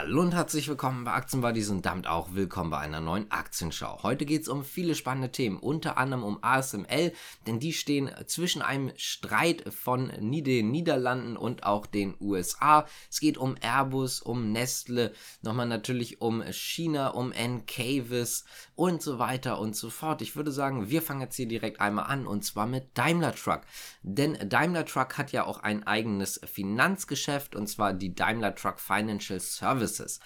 Hallo und herzlich willkommen bei Aktienbuddies und damit auch willkommen bei einer neuen Aktienschau. Heute geht es um viele spannende Themen, unter anderem um ASML, denn die stehen zwischen einem Streit von den Niederlanden und auch den USA. Es geht um Airbus, um Nestle, nochmal natürlich um China, um Encavis und so weiter und so fort. Ich würde sagen, wir fangen jetzt hier direkt einmal an und zwar mit Daimler Truck. Denn Daimler Truck hat ja auch ein eigenes Finanzgeschäft und zwar die Daimler Truck Financial Service. Services.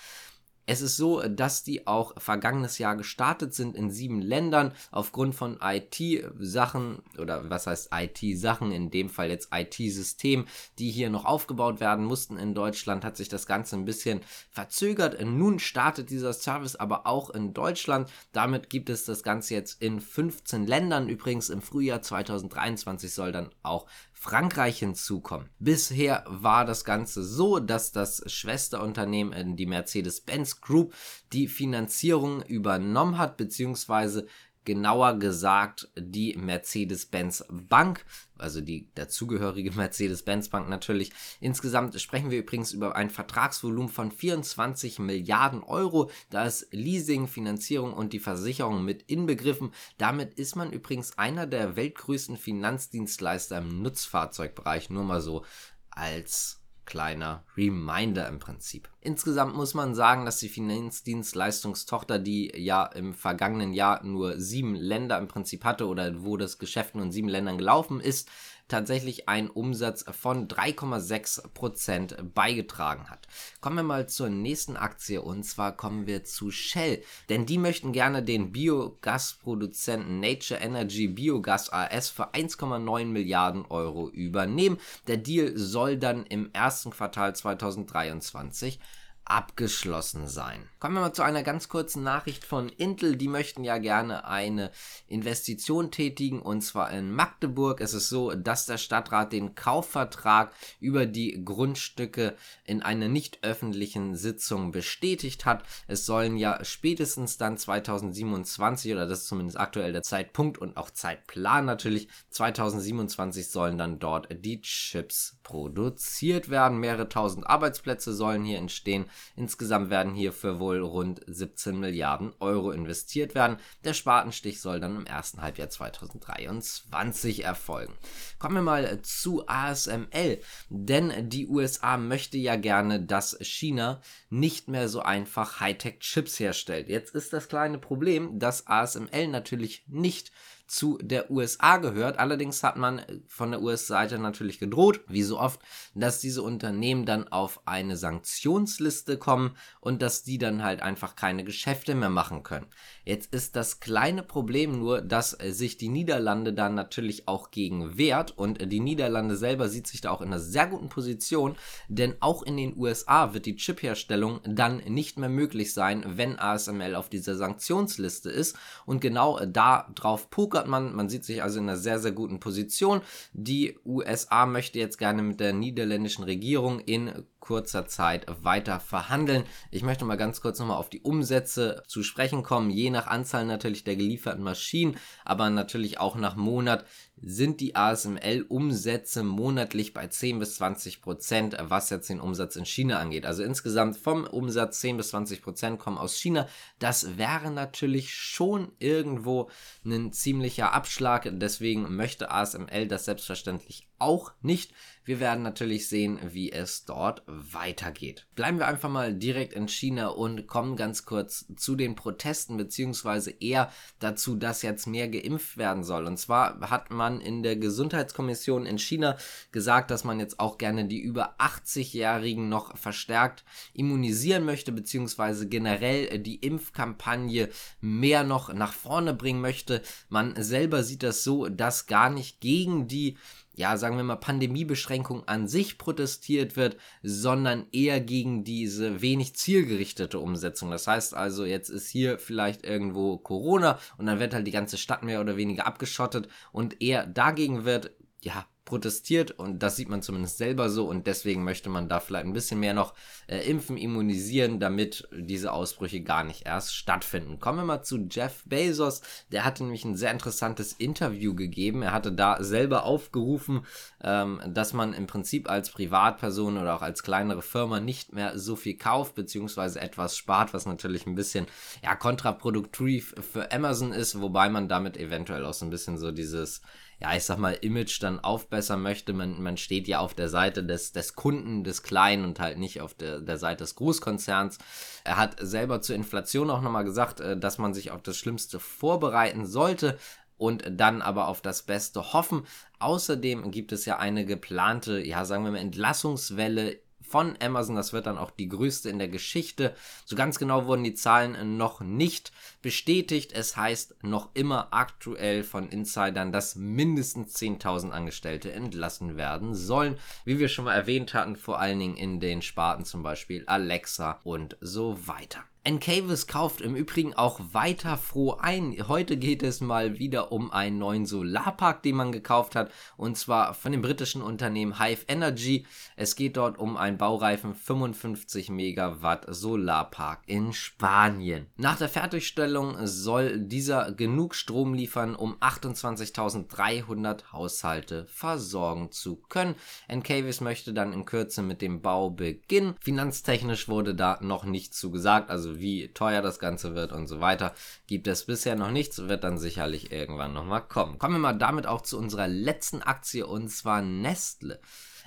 Es ist so, dass die auch vergangenes Jahr gestartet sind in sieben Ländern aufgrund von IT-Sachen oder was heißt IT-Sachen, in dem Fall jetzt IT-System, die hier noch aufgebaut werden mussten in Deutschland, hat sich das Ganze ein bisschen verzögert. Nun startet dieser Service aber auch in Deutschland. Damit gibt es das Ganze jetzt in 15 Ländern. Übrigens im Frühjahr 2023 soll dann auch Frankreich hinzukommen. Bisher war das Ganze so, dass das Schwesterunternehmen, die Mercedes-Benz Group, die Finanzierung übernommen hat, beziehungsweise genauer gesagt die Mercedes-Benz Bank, also die dazugehörige Mercedes-Benz Bank natürlich. Insgesamt sprechen wir übrigens über ein Vertragsvolumen von 24 Milliarden Euro. Da ist Leasing, Finanzierung und die Versicherung mit inbegriffen. Damit ist man übrigens einer der weltgrößten Finanzdienstleister im Nutzfahrzeugbereich. Nur mal so als kleiner Reminder im Prinzip. Insgesamt muss man sagen, dass die Finanzdienstleistungstochter, die ja im vergangenen Jahr nur sieben Länder im Prinzip hatte oder wo das Geschäft nur in sieben Ländern gelaufen ist, tatsächlich einen Umsatz von 3,6% beigetragen hat. Kommen wir mal zur nächsten Aktie und zwar kommen wir zu Shell, denn die möchten gerne den Biogasproduzenten Nature Energy Biogas AS für 1,9 Milliarden Euro übernehmen. Der Deal soll dann im ersten Quartal 2023 abgeschlossen sein. Kommen wir mal zu einer ganz kurzen Nachricht von Intel. Die möchten ja gerne eine Investition tätigen und zwar in Magdeburg. Es ist so, dass der Stadtrat den Kaufvertrag über die Grundstücke in einer nicht öffentlichen Sitzung bestätigt hat. Es sollen ja spätestens dann 2027 oder das ist zumindest aktuell der Zeitpunkt und auch Zeitplan natürlich 2027 sollen dann dort die Chips produziert werden. Mehrere tausend Arbeitsplätze sollen hier entstehen. Insgesamt werden hierfür wohl rund 17 Milliarden Euro investiert werden. Der Spatenstich soll dann im ersten Halbjahr 2023 erfolgen. Kommen wir mal zu ASML, denn die USA möchte ja gerne, dass China nicht mehr so einfach Hightech-Chips herstellt. Jetzt ist das kleine Problem, dass ASML natürlich nicht zu der USA gehört. Allerdings hat man von der US-Seite natürlich gedroht, wie so oft, dass diese Unternehmen dann auf eine Sanktionsliste kommen und dass die dann halt einfach keine Geschäfte mehr machen können. Jetzt ist das kleine Problem nur, dass sich die Niederlande dann natürlich auch gegen wehrt und die Niederlande selber sieht sich da auch in einer sehr guten Position, denn auch in den USA wird die Chipherstellung dann nicht mehr möglich sein, wenn ASML auf dieser Sanktionsliste ist und genau da drauf pokert hat man. Man sieht sich also in einer sehr, sehr guten Position. Die USA möchte jetzt gerne mit der niederländischen Regierung in kurzer Zeit weiter verhandeln. Ich möchte mal ganz kurz nochmal auf die Umsätze zu sprechen kommen, je nach Anzahl natürlich der gelieferten Maschinen, aber natürlich auch nach Monat sind die ASML-Umsätze monatlich bei 10 bis 20 Prozent, was jetzt den Umsatz in China angeht. Also insgesamt vom Umsatz 10 bis 20 Prozent kommen aus China. Das wäre natürlich schon irgendwo ein ziemlicher Abschlag. Deswegen möchte ASML das selbstverständlich auch nicht. Wir werden natürlich sehen, wie es dort weitergeht. Bleiben wir einfach mal direkt in China und kommen ganz kurz zu den Protesten, beziehungsweise eher dazu, dass jetzt mehr geimpft werden soll. Und zwar hat man in der Gesundheitskommission in China gesagt, dass man jetzt auch gerne die über 80-Jährigen noch verstärkt immunisieren möchte, beziehungsweise generell die Impfkampagne mehr noch nach vorne bringen möchte. Man selber sieht das so, dass gar nicht gegen die ja, sagen wir mal, Pandemiebeschränkung an sich protestiert wird, sondern eher gegen diese wenig zielgerichtete Umsetzung. Das heißt also, jetzt ist hier vielleicht irgendwo Corona und dann wird halt die ganze Stadt mehr oder weniger abgeschottet und eher dagegen wird, ja, protestiert und das sieht man zumindest selber so und deswegen möchte man da vielleicht ein bisschen mehr noch äh, impfen, immunisieren, damit diese Ausbrüche gar nicht erst stattfinden. Kommen wir mal zu Jeff Bezos. Der hatte nämlich ein sehr interessantes Interview gegeben. Er hatte da selber aufgerufen, ähm, dass man im Prinzip als Privatperson oder auch als kleinere Firma nicht mehr so viel kauft, beziehungsweise etwas spart, was natürlich ein bisschen ja, kontraproduktiv für Amazon ist, wobei man damit eventuell auch so ein bisschen so dieses ja, ich sag mal, Image dann aufbessern möchte. Man, man steht ja auf der Seite des, des Kunden, des Kleinen und halt nicht auf der, der Seite des Großkonzerns. Er hat selber zur Inflation auch nochmal gesagt, äh, dass man sich auf das Schlimmste vorbereiten sollte und dann aber auf das Beste hoffen. Außerdem gibt es ja eine geplante, ja, sagen wir mal, Entlassungswelle von Amazon. Das wird dann auch die größte in der Geschichte. So ganz genau wurden die Zahlen noch nicht bestätigt. Es heißt noch immer aktuell von Insidern, dass mindestens 10.000 Angestellte entlassen werden sollen. Wie wir schon mal erwähnt hatten, vor allen Dingen in den Sparten zum Beispiel Alexa und so weiter. Encavis kauft im Übrigen auch weiter froh ein. Heute geht es mal wieder um einen neuen Solarpark, den man gekauft hat, und zwar von dem britischen Unternehmen Hive Energy. Es geht dort um einen baureifen 55 Megawatt Solarpark in Spanien. Nach der Fertigstellung soll dieser genug Strom liefern, um 28.300 Haushalte versorgen zu können. Encavis möchte dann in Kürze mit dem Bau beginnen. Finanztechnisch wurde da noch nichts zugesagt, also wie teuer das Ganze wird und so weiter, gibt es bisher noch nichts, wird dann sicherlich irgendwann nochmal kommen. Kommen wir mal damit auch zu unserer letzten Aktie und zwar Nestle.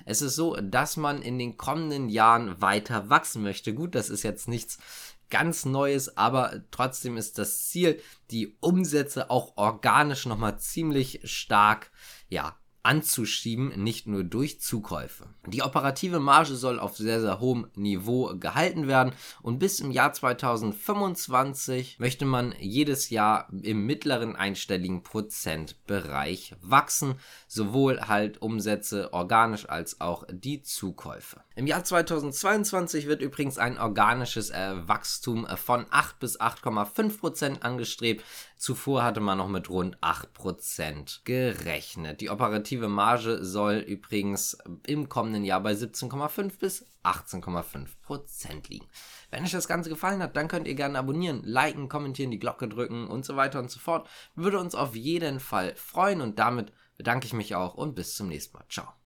Es ist so, dass man in den kommenden Jahren weiter wachsen möchte. Gut, das ist jetzt nichts ganz Neues, aber trotzdem ist das Ziel, die Umsätze auch organisch nochmal ziemlich stark, ja, anzuschieben, nicht nur durch Zukäufe. Die operative Marge soll auf sehr, sehr hohem Niveau gehalten werden und bis im Jahr 2025 möchte man jedes Jahr im mittleren einstelligen Prozentbereich wachsen, sowohl halt Umsätze organisch als auch die Zukäufe. Im Jahr 2022 wird übrigens ein organisches äh, Wachstum von 8 bis 8,5 Prozent angestrebt. Zuvor hatte man noch mit rund 8 Prozent gerechnet. Die operative Marge soll übrigens im kommenden Jahr bei 17,5 bis 18,5 Prozent liegen. Wenn euch das Ganze gefallen hat, dann könnt ihr gerne abonnieren, liken, kommentieren, die Glocke drücken und so weiter und so fort. Würde uns auf jeden Fall freuen und damit bedanke ich mich auch und bis zum nächsten Mal. Ciao.